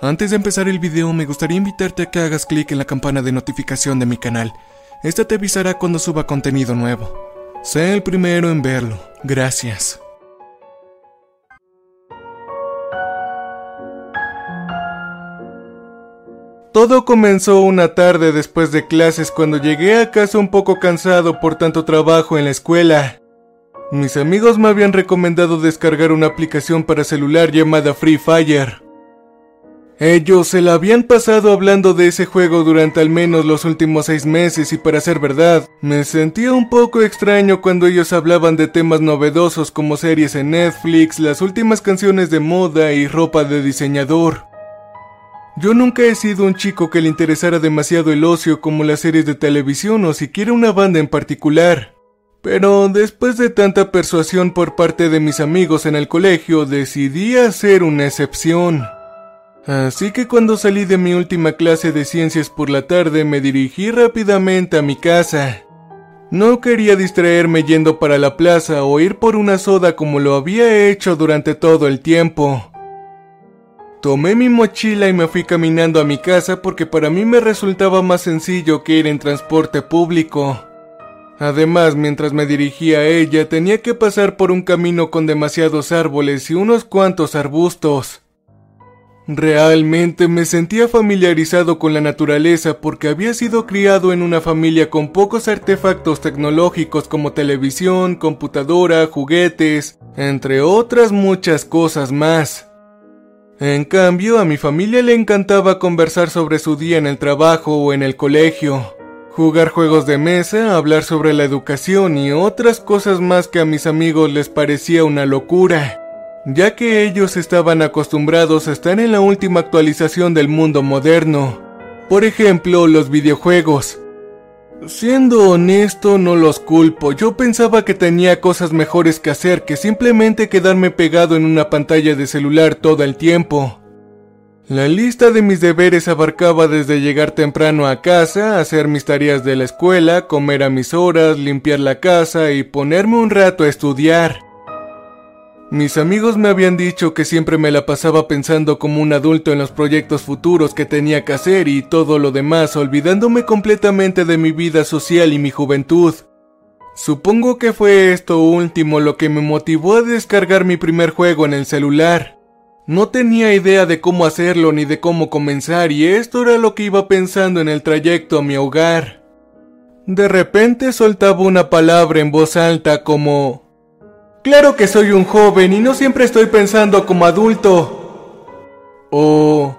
Antes de empezar el video me gustaría invitarte a que hagas clic en la campana de notificación de mi canal. Esta te avisará cuando suba contenido nuevo. Sé el primero en verlo. Gracias. Todo comenzó una tarde después de clases cuando llegué a casa un poco cansado por tanto trabajo en la escuela. Mis amigos me habían recomendado descargar una aplicación para celular llamada Free Fire. Ellos se la habían pasado hablando de ese juego durante al menos los últimos seis meses y para ser verdad, me sentía un poco extraño cuando ellos hablaban de temas novedosos como series en Netflix, las últimas canciones de moda y ropa de diseñador. Yo nunca he sido un chico que le interesara demasiado el ocio como las series de televisión o siquiera una banda en particular. Pero después de tanta persuasión por parte de mis amigos en el colegio, decidí hacer una excepción. Así que cuando salí de mi última clase de ciencias por la tarde me dirigí rápidamente a mi casa. No quería distraerme yendo para la plaza o ir por una soda como lo había hecho durante todo el tiempo. Tomé mi mochila y me fui caminando a mi casa porque para mí me resultaba más sencillo que ir en transporte público. Además, mientras me dirigía a ella, tenía que pasar por un camino con demasiados árboles y unos cuantos arbustos. Realmente me sentía familiarizado con la naturaleza porque había sido criado en una familia con pocos artefactos tecnológicos como televisión, computadora, juguetes, entre otras muchas cosas más. En cambio, a mi familia le encantaba conversar sobre su día en el trabajo o en el colegio, jugar juegos de mesa, hablar sobre la educación y otras cosas más que a mis amigos les parecía una locura, ya que ellos estaban acostumbrados a estar en la última actualización del mundo moderno. Por ejemplo, los videojuegos. Siendo honesto, no los culpo. Yo pensaba que tenía cosas mejores que hacer que simplemente quedarme pegado en una pantalla de celular todo el tiempo. La lista de mis deberes abarcaba desde llegar temprano a casa, hacer mis tareas de la escuela, comer a mis horas, limpiar la casa y ponerme un rato a estudiar. Mis amigos me habían dicho que siempre me la pasaba pensando como un adulto en los proyectos futuros que tenía que hacer y todo lo demás, olvidándome completamente de mi vida social y mi juventud. Supongo que fue esto último lo que me motivó a descargar mi primer juego en el celular. No tenía idea de cómo hacerlo ni de cómo comenzar y esto era lo que iba pensando en el trayecto a mi hogar. De repente soltaba una palabra en voz alta como Claro que soy un joven y no siempre estoy pensando como adulto. O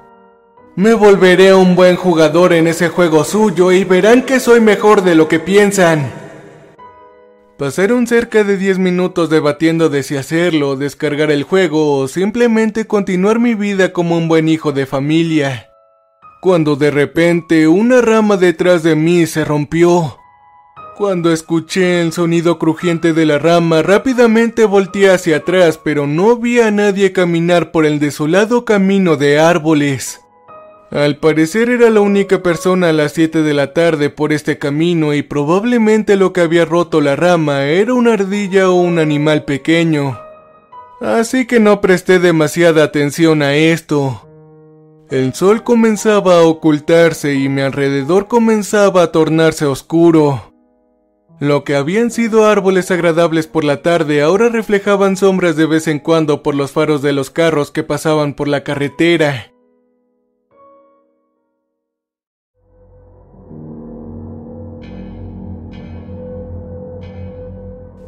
me volveré un buen jugador en ese juego suyo y verán que soy mejor de lo que piensan. Pasaron cerca de 10 minutos debatiendo de si hacerlo, descargar el juego o simplemente continuar mi vida como un buen hijo de familia. Cuando de repente una rama detrás de mí se rompió. Cuando escuché el sonido crujiente de la rama, rápidamente volteé hacia atrás, pero no vi a nadie caminar por el desolado camino de árboles. Al parecer era la única persona a las 7 de la tarde por este camino y probablemente lo que había roto la rama era una ardilla o un animal pequeño. Así que no presté demasiada atención a esto. El sol comenzaba a ocultarse y mi alrededor comenzaba a tornarse oscuro. Lo que habían sido árboles agradables por la tarde ahora reflejaban sombras de vez en cuando por los faros de los carros que pasaban por la carretera.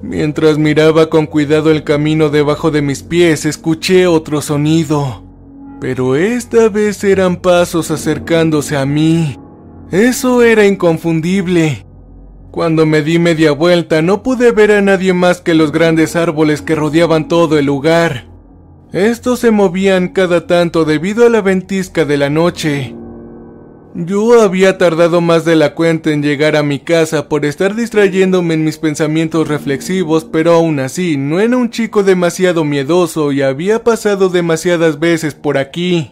Mientras miraba con cuidado el camino debajo de mis pies, escuché otro sonido. Pero esta vez eran pasos acercándose a mí. Eso era inconfundible. Cuando me di media vuelta no pude ver a nadie más que los grandes árboles que rodeaban todo el lugar. Estos se movían cada tanto debido a la ventisca de la noche. Yo había tardado más de la cuenta en llegar a mi casa por estar distrayéndome en mis pensamientos reflexivos, pero aún así no era un chico demasiado miedoso y había pasado demasiadas veces por aquí.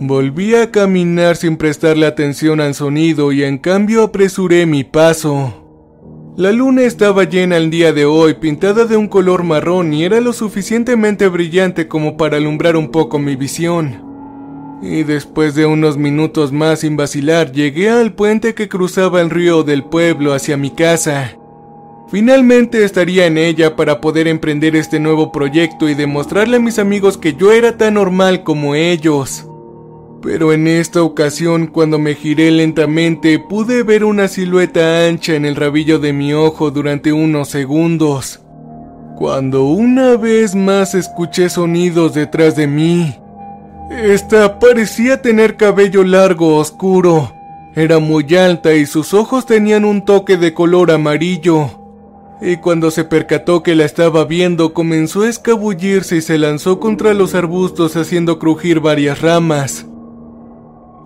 Volví a caminar sin prestarle atención al sonido y en cambio apresuré mi paso. La luna estaba llena el día de hoy, pintada de un color marrón y era lo suficientemente brillante como para alumbrar un poco mi visión. Y después de unos minutos más sin vacilar, llegué al puente que cruzaba el río del pueblo hacia mi casa. Finalmente estaría en ella para poder emprender este nuevo proyecto y demostrarle a mis amigos que yo era tan normal como ellos. Pero en esta ocasión, cuando me giré lentamente, pude ver una silueta ancha en el rabillo de mi ojo durante unos segundos. Cuando una vez más escuché sonidos detrás de mí. Esta parecía tener cabello largo oscuro. Era muy alta y sus ojos tenían un toque de color amarillo y cuando se percató que la estaba viendo comenzó a escabullirse y se lanzó contra los arbustos haciendo crujir varias ramas.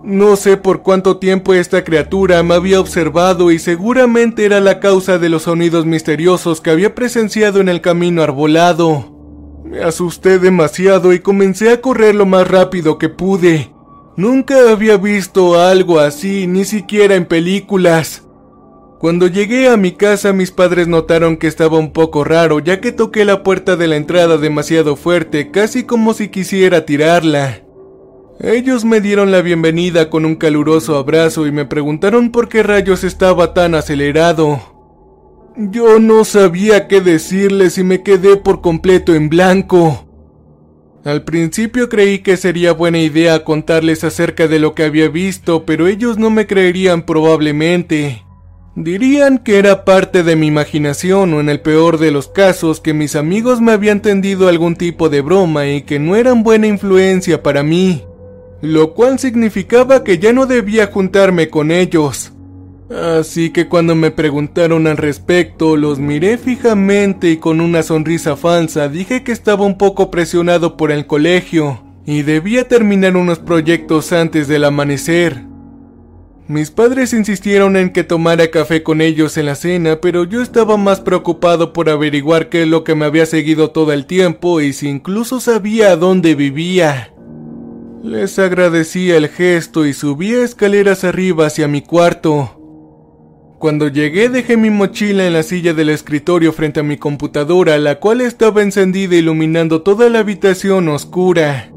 No sé por cuánto tiempo esta criatura me había observado y seguramente era la causa de los sonidos misteriosos que había presenciado en el camino arbolado. Me asusté demasiado y comencé a correr lo más rápido que pude. Nunca había visto algo así, ni siquiera en películas. Cuando llegué a mi casa mis padres notaron que estaba un poco raro ya que toqué la puerta de la entrada demasiado fuerte, casi como si quisiera tirarla. Ellos me dieron la bienvenida con un caluroso abrazo y me preguntaron por qué rayos estaba tan acelerado. Yo no sabía qué decirles y me quedé por completo en blanco. Al principio creí que sería buena idea contarles acerca de lo que había visto, pero ellos no me creerían probablemente. Dirían que era parte de mi imaginación o en el peor de los casos que mis amigos me habían tendido algún tipo de broma y que no eran buena influencia para mí, lo cual significaba que ya no debía juntarme con ellos. Así que cuando me preguntaron al respecto, los miré fijamente y con una sonrisa falsa dije que estaba un poco presionado por el colegio y debía terminar unos proyectos antes del amanecer. Mis padres insistieron en que tomara café con ellos en la cena, pero yo estaba más preocupado por averiguar qué es lo que me había seguido todo el tiempo y si incluso sabía dónde vivía. Les agradecía el gesto y subí escaleras arriba hacia mi cuarto. Cuando llegué dejé mi mochila en la silla del escritorio frente a mi computadora, la cual estaba encendida iluminando toda la habitación oscura.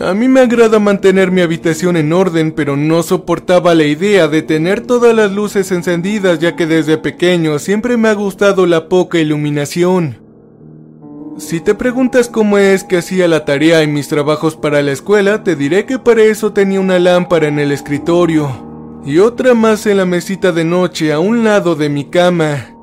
A mí me agrada mantener mi habitación en orden, pero no soportaba la idea de tener todas las luces encendidas ya que desde pequeño siempre me ha gustado la poca iluminación. Si te preguntas cómo es que hacía la tarea y mis trabajos para la escuela, te diré que para eso tenía una lámpara en el escritorio y otra más en la mesita de noche a un lado de mi cama.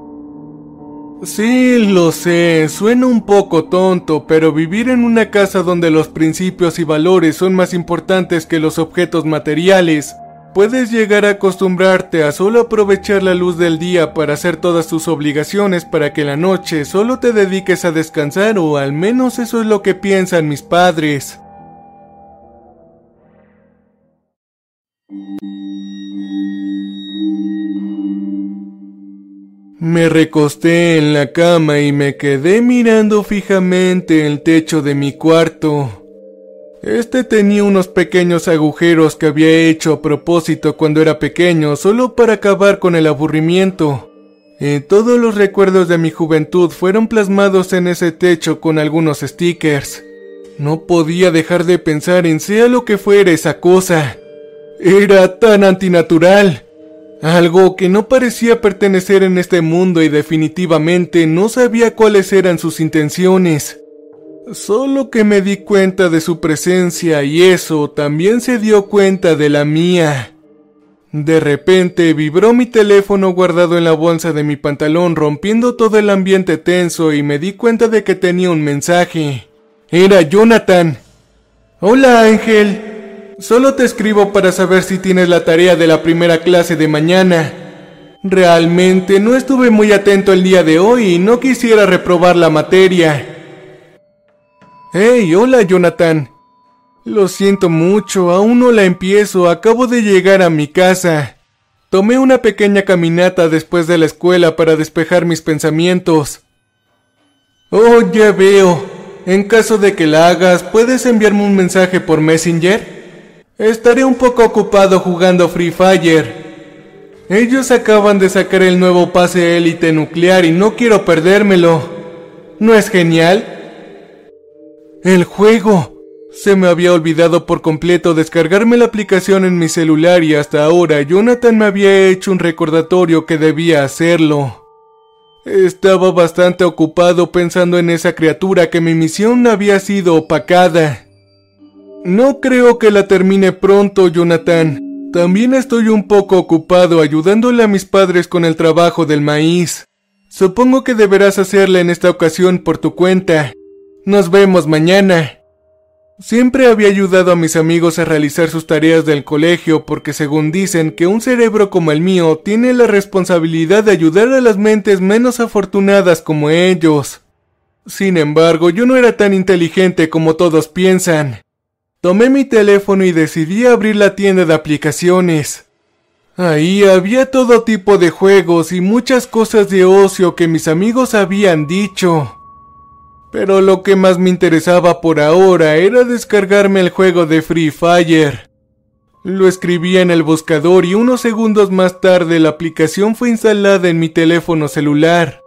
Sí, lo sé, suena un poco tonto, pero vivir en una casa donde los principios y valores son más importantes que los objetos materiales, puedes llegar a acostumbrarte a solo aprovechar la luz del día para hacer todas tus obligaciones para que la noche solo te dediques a descansar o al menos eso es lo que piensan mis padres. Me recosté en la cama y me quedé mirando fijamente el techo de mi cuarto. Este tenía unos pequeños agujeros que había hecho a propósito cuando era pequeño, solo para acabar con el aburrimiento. Y todos los recuerdos de mi juventud fueron plasmados en ese techo con algunos stickers. No podía dejar de pensar en sea lo que fuera esa cosa. Era tan antinatural. Algo que no parecía pertenecer en este mundo y definitivamente no sabía cuáles eran sus intenciones. Solo que me di cuenta de su presencia y eso también se dio cuenta de la mía. De repente vibró mi teléfono guardado en la bolsa de mi pantalón rompiendo todo el ambiente tenso y me di cuenta de que tenía un mensaje. Era Jonathan. Hola Ángel, Solo te escribo para saber si tienes la tarea de la primera clase de mañana. Realmente no estuve muy atento el día de hoy y no quisiera reprobar la materia. Hey, hola Jonathan. Lo siento mucho, aún no la empiezo, acabo de llegar a mi casa. Tomé una pequeña caminata después de la escuela para despejar mis pensamientos. Oh, ya veo. En caso de que la hagas, ¿puedes enviarme un mensaje por Messenger? Estaré un poco ocupado jugando Free Fire. Ellos acaban de sacar el nuevo pase élite nuclear y no quiero perdérmelo. ¿No es genial? El juego. Se me había olvidado por completo descargarme la aplicación en mi celular y hasta ahora Jonathan me había hecho un recordatorio que debía hacerlo. Estaba bastante ocupado pensando en esa criatura que mi misión había sido opacada. No creo que la termine pronto, Jonathan. También estoy un poco ocupado ayudándole a mis padres con el trabajo del maíz. Supongo que deberás hacerla en esta ocasión por tu cuenta. Nos vemos mañana. Siempre había ayudado a mis amigos a realizar sus tareas del colegio porque según dicen que un cerebro como el mío tiene la responsabilidad de ayudar a las mentes menos afortunadas como ellos. Sin embargo, yo no era tan inteligente como todos piensan. Tomé mi teléfono y decidí abrir la tienda de aplicaciones. Ahí había todo tipo de juegos y muchas cosas de ocio que mis amigos habían dicho. Pero lo que más me interesaba por ahora era descargarme el juego de Free Fire. Lo escribí en el buscador y unos segundos más tarde la aplicación fue instalada en mi teléfono celular.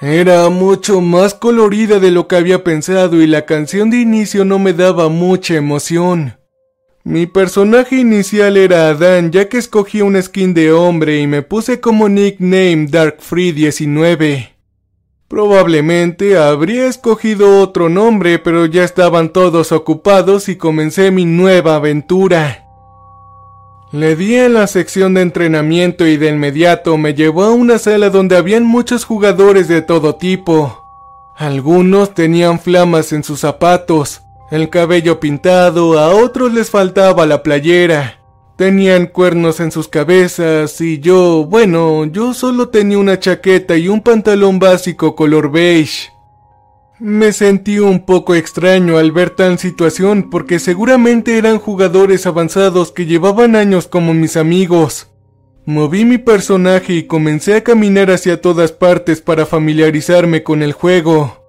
Era mucho más colorida de lo que había pensado y la canción de inicio no me daba mucha emoción. Mi personaje inicial era Adán ya que escogí una skin de hombre y me puse como nickname Dark Free 19. Probablemente habría escogido otro nombre, pero ya estaban todos ocupados y comencé mi nueva aventura. Le di en la sección de entrenamiento y de inmediato me llevó a una sala donde habían muchos jugadores de todo tipo. Algunos tenían flamas en sus zapatos, el cabello pintado, a otros les faltaba la playera. Tenían cuernos en sus cabezas y yo, bueno, yo solo tenía una chaqueta y un pantalón básico color beige. Me sentí un poco extraño al ver tal situación porque seguramente eran jugadores avanzados que llevaban años como mis amigos. Moví mi personaje y comencé a caminar hacia todas partes para familiarizarme con el juego.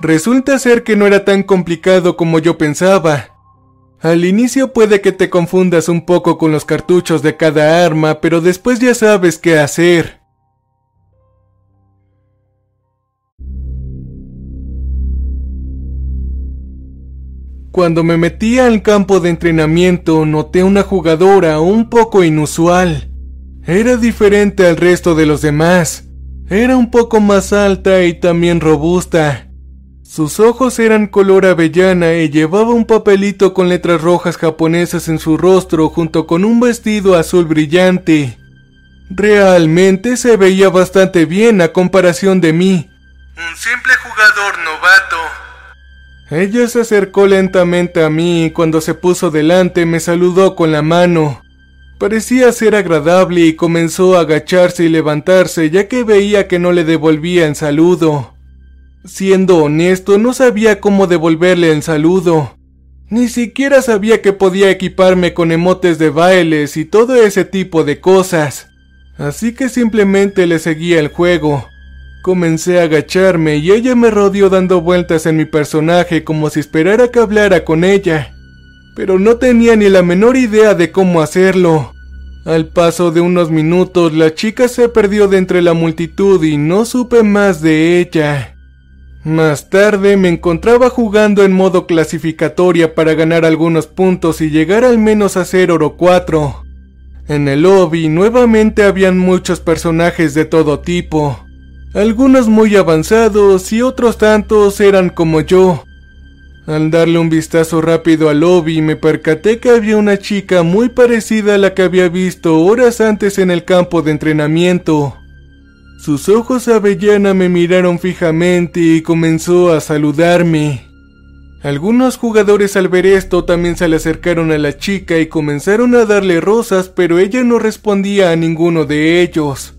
Resulta ser que no era tan complicado como yo pensaba. Al inicio puede que te confundas un poco con los cartuchos de cada arma, pero después ya sabes qué hacer. Cuando me metí al campo de entrenamiento noté una jugadora un poco inusual. Era diferente al resto de los demás. Era un poco más alta y también robusta. Sus ojos eran color avellana y llevaba un papelito con letras rojas japonesas en su rostro junto con un vestido azul brillante. Realmente se veía bastante bien a comparación de mí. Un simple jugador novato. Ella se acercó lentamente a mí y cuando se puso delante me saludó con la mano. Parecía ser agradable y comenzó a agacharse y levantarse ya que veía que no le devolvía en saludo. Siendo honesto, no sabía cómo devolverle el saludo. Ni siquiera sabía que podía equiparme con emotes de bailes y todo ese tipo de cosas. Así que simplemente le seguía el juego. Comencé a agacharme y ella me rodeó dando vueltas en mi personaje como si esperara que hablara con ella. Pero no tenía ni la menor idea de cómo hacerlo. Al paso de unos minutos la chica se perdió de entre la multitud y no supe más de ella. Más tarde me encontraba jugando en modo clasificatoria para ganar algunos puntos y llegar al menos a ser oro 4. En el lobby nuevamente habían muchos personajes de todo tipo, algunos muy avanzados y otros tantos eran como yo. Al darle un vistazo rápido al lobby me percaté que había una chica muy parecida a la que había visto horas antes en el campo de entrenamiento. Sus ojos avellana me miraron fijamente y comenzó a saludarme. Algunos jugadores al ver esto también se le acercaron a la chica y comenzaron a darle rosas, pero ella no respondía a ninguno de ellos.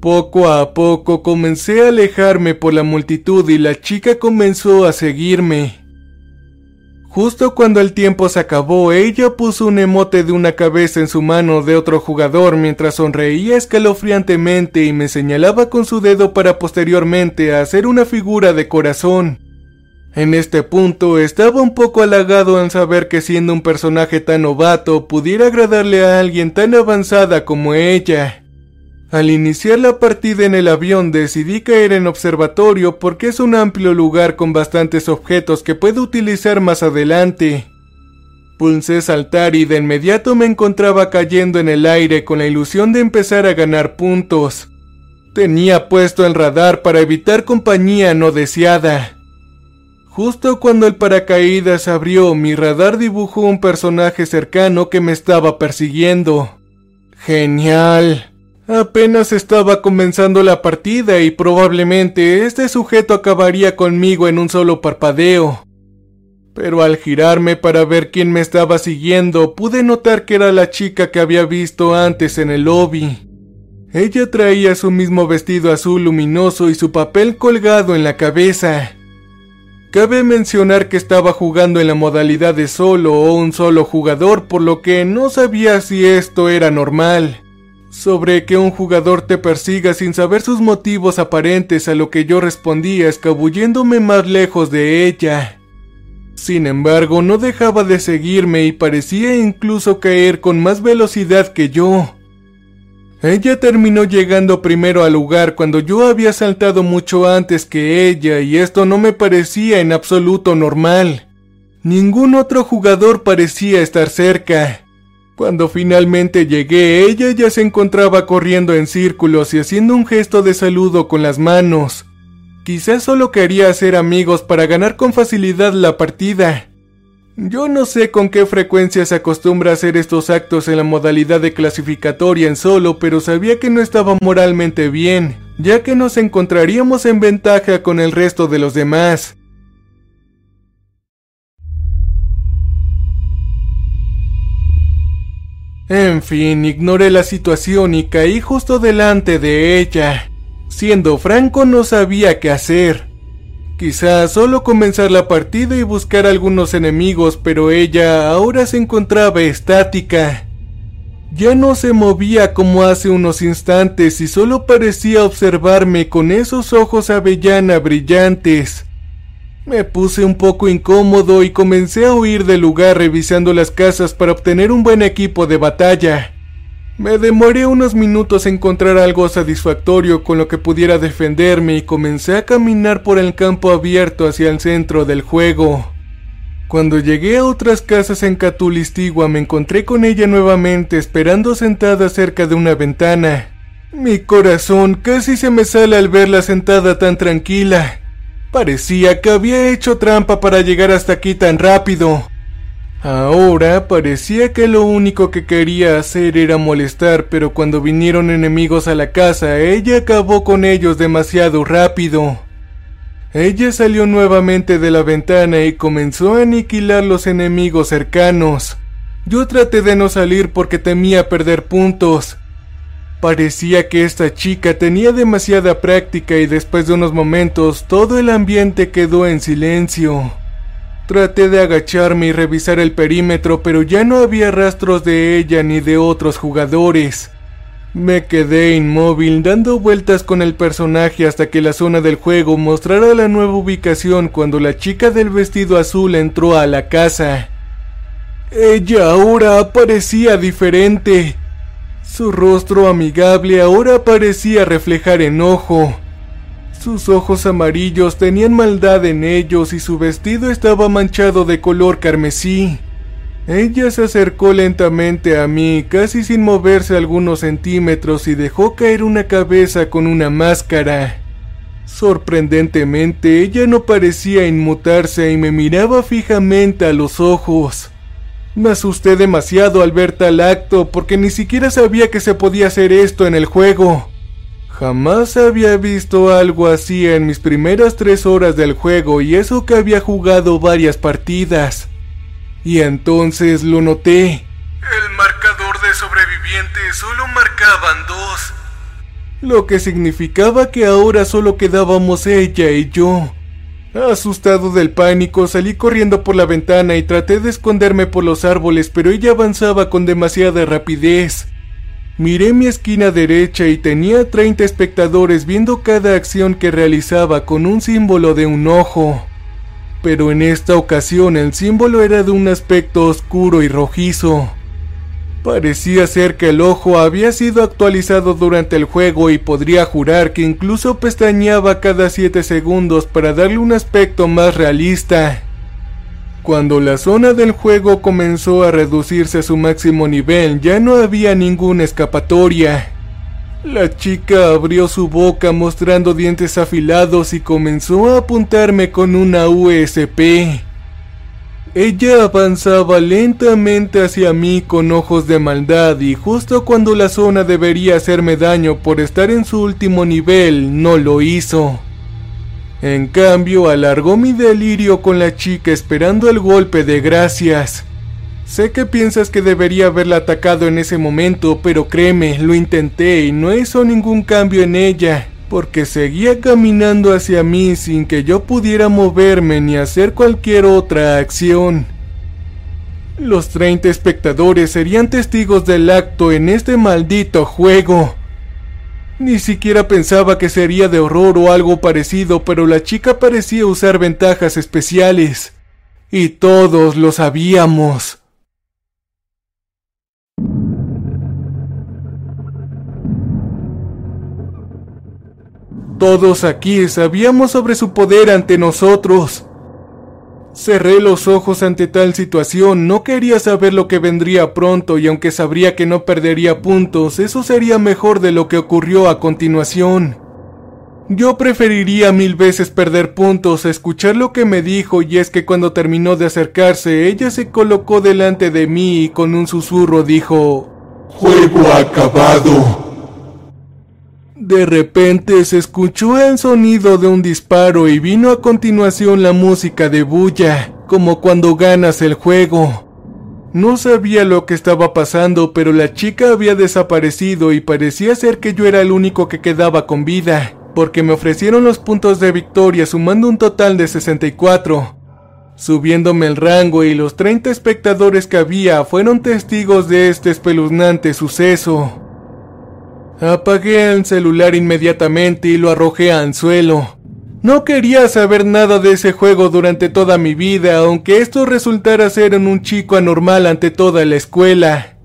Poco a poco comencé a alejarme por la multitud y la chica comenzó a seguirme. Justo cuando el tiempo se acabó, ella puso un emote de una cabeza en su mano de otro jugador mientras sonreía escalofriantemente y me señalaba con su dedo para posteriormente hacer una figura de corazón. En este punto estaba un poco halagado en saber que siendo un personaje tan novato pudiera agradarle a alguien tan avanzada como ella. Al iniciar la partida en el avión decidí caer en observatorio porque es un amplio lugar con bastantes objetos que puedo utilizar más adelante. Pulsé saltar y de inmediato me encontraba cayendo en el aire con la ilusión de empezar a ganar puntos. Tenía puesto el radar para evitar compañía no deseada. Justo cuando el paracaídas abrió, mi radar dibujó un personaje cercano que me estaba persiguiendo. Genial. Apenas estaba comenzando la partida y probablemente este sujeto acabaría conmigo en un solo parpadeo. Pero al girarme para ver quién me estaba siguiendo, pude notar que era la chica que había visto antes en el lobby. Ella traía su mismo vestido azul luminoso y su papel colgado en la cabeza. Cabe mencionar que estaba jugando en la modalidad de solo o un solo jugador, por lo que no sabía si esto era normal. Sobre que un jugador te persiga sin saber sus motivos aparentes a lo que yo respondía escabulléndome más lejos de ella. Sin embargo, no dejaba de seguirme y parecía incluso caer con más velocidad que yo. Ella terminó llegando primero al lugar cuando yo había saltado mucho antes que ella y esto no me parecía en absoluto normal. Ningún otro jugador parecía estar cerca. Cuando finalmente llegué, ella ya se encontraba corriendo en círculos y haciendo un gesto de saludo con las manos. Quizás solo quería hacer amigos para ganar con facilidad la partida. Yo no sé con qué frecuencia se acostumbra hacer estos actos en la modalidad de clasificatoria en solo, pero sabía que no estaba moralmente bien, ya que nos encontraríamos en ventaja con el resto de los demás. En fin, ignoré la situación y caí justo delante de ella. Siendo franco no sabía qué hacer. Quizás solo comenzar la partida y buscar algunos enemigos, pero ella ahora se encontraba estática. Ya no se movía como hace unos instantes y solo parecía observarme con esos ojos avellana brillantes. Me puse un poco incómodo y comencé a huir del lugar revisando las casas para obtener un buen equipo de batalla. Me demoré unos minutos en encontrar algo satisfactorio con lo que pudiera defenderme y comencé a caminar por el campo abierto hacia el centro del juego. Cuando llegué a otras casas en Catulistigua me encontré con ella nuevamente esperando sentada cerca de una ventana. Mi corazón casi se me sale al verla sentada tan tranquila. Parecía que había hecho trampa para llegar hasta aquí tan rápido. Ahora parecía que lo único que quería hacer era molestar, pero cuando vinieron enemigos a la casa, ella acabó con ellos demasiado rápido. Ella salió nuevamente de la ventana y comenzó a aniquilar los enemigos cercanos. Yo traté de no salir porque temía perder puntos. Parecía que esta chica tenía demasiada práctica y después de unos momentos todo el ambiente quedó en silencio. Traté de agacharme y revisar el perímetro, pero ya no había rastros de ella ni de otros jugadores. Me quedé inmóvil dando vueltas con el personaje hasta que la zona del juego mostrara la nueva ubicación cuando la chica del vestido azul entró a la casa. Ella ahora parecía diferente. Su rostro amigable ahora parecía reflejar enojo. Sus ojos amarillos tenían maldad en ellos y su vestido estaba manchado de color carmesí. Ella se acercó lentamente a mí, casi sin moverse algunos centímetros, y dejó caer una cabeza con una máscara. Sorprendentemente, ella no parecía inmutarse y me miraba fijamente a los ojos. Me asusté demasiado al ver tal acto porque ni siquiera sabía que se podía hacer esto en el juego. Jamás había visto algo así en mis primeras tres horas del juego y eso que había jugado varias partidas. Y entonces lo noté. El marcador de sobrevivientes solo marcaban dos. Lo que significaba que ahora solo quedábamos ella y yo. Asustado del pánico, salí corriendo por la ventana y traté de esconderme por los árboles, pero ella avanzaba con demasiada rapidez. Miré mi esquina derecha y tenía 30 espectadores viendo cada acción que realizaba con un símbolo de un ojo. Pero en esta ocasión el símbolo era de un aspecto oscuro y rojizo. Parecía ser que el ojo había sido actualizado durante el juego y podría jurar que incluso pestañeaba cada 7 segundos para darle un aspecto más realista. Cuando la zona del juego comenzó a reducirse a su máximo nivel, ya no había ninguna escapatoria. La chica abrió su boca mostrando dientes afilados y comenzó a apuntarme con una USP. Ella avanzaba lentamente hacia mí con ojos de maldad y justo cuando la zona debería hacerme daño por estar en su último nivel, no lo hizo. En cambio, alargó mi delirio con la chica esperando el golpe de gracias. Sé que piensas que debería haberla atacado en ese momento, pero créeme, lo intenté y no hizo ningún cambio en ella porque seguía caminando hacia mí sin que yo pudiera moverme ni hacer cualquier otra acción. Los 30 espectadores serían testigos del acto en este maldito juego. Ni siquiera pensaba que sería de horror o algo parecido, pero la chica parecía usar ventajas especiales. Y todos lo sabíamos. Todos aquí sabíamos sobre su poder ante nosotros. Cerré los ojos ante tal situación, no quería saber lo que vendría pronto y aunque sabría que no perdería puntos, eso sería mejor de lo que ocurrió a continuación. Yo preferiría mil veces perder puntos a escuchar lo que me dijo y es que cuando terminó de acercarse, ella se colocó delante de mí y con un susurro dijo, Juego acabado. De repente se escuchó el sonido de un disparo y vino a continuación la música de bulla, como cuando ganas el juego. No sabía lo que estaba pasando, pero la chica había desaparecido y parecía ser que yo era el único que quedaba con vida, porque me ofrecieron los puntos de victoria sumando un total de 64. Subiéndome el rango y los 30 espectadores que había fueron testigos de este espeluznante suceso. Apagué el celular inmediatamente y lo arrojé al suelo. No quería saber nada de ese juego durante toda mi vida, aunque esto resultara ser un chico anormal ante toda la escuela.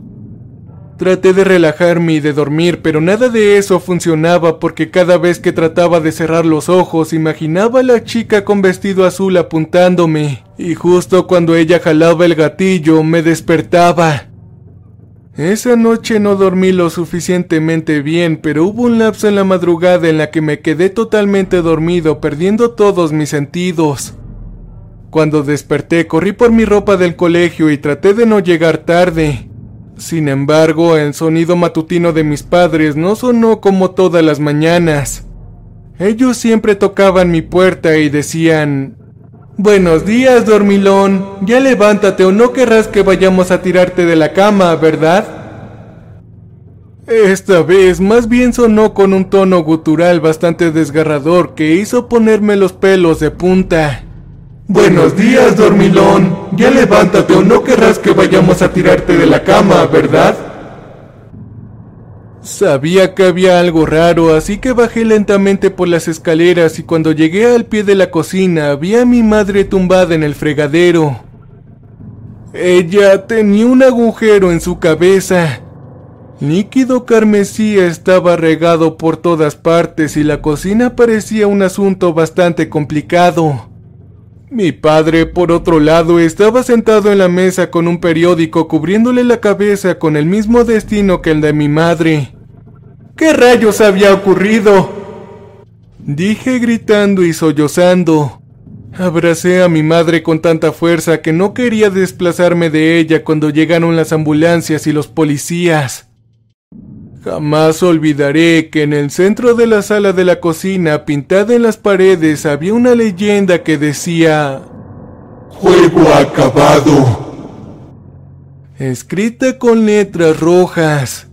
Traté de relajarme y de dormir, pero nada de eso funcionaba porque cada vez que trataba de cerrar los ojos imaginaba a la chica con vestido azul apuntándome, y justo cuando ella jalaba el gatillo me despertaba. Esa noche no dormí lo suficientemente bien, pero hubo un lapso en la madrugada en la que me quedé totalmente dormido, perdiendo todos mis sentidos. Cuando desperté, corrí por mi ropa del colegio y traté de no llegar tarde. Sin embargo, el sonido matutino de mis padres no sonó como todas las mañanas. Ellos siempre tocaban mi puerta y decían, Buenos días, dormilón. Ya levántate o no querrás que vayamos a tirarte de la cama, ¿verdad? Esta vez más bien sonó con un tono gutural bastante desgarrador que hizo ponerme los pelos de punta. Buenos días, dormilón. Ya levántate o no querrás que vayamos a tirarte de la cama, ¿verdad? Sabía que había algo raro, así que bajé lentamente por las escaleras y cuando llegué al pie de la cocina vi a mi madre tumbada en el fregadero. Ella tenía un agujero en su cabeza. Líquido carmesí estaba regado por todas partes y la cocina parecía un asunto bastante complicado. Mi padre, por otro lado, estaba sentado en la mesa con un periódico cubriéndole la cabeza con el mismo destino que el de mi madre. ¿Qué rayos había ocurrido? Dije gritando y sollozando. Abracé a mi madre con tanta fuerza que no quería desplazarme de ella cuando llegaron las ambulancias y los policías. Jamás olvidaré que en el centro de la sala de la cocina, pintada en las paredes, había una leyenda que decía Juego acabado. Escrita con letras rojas.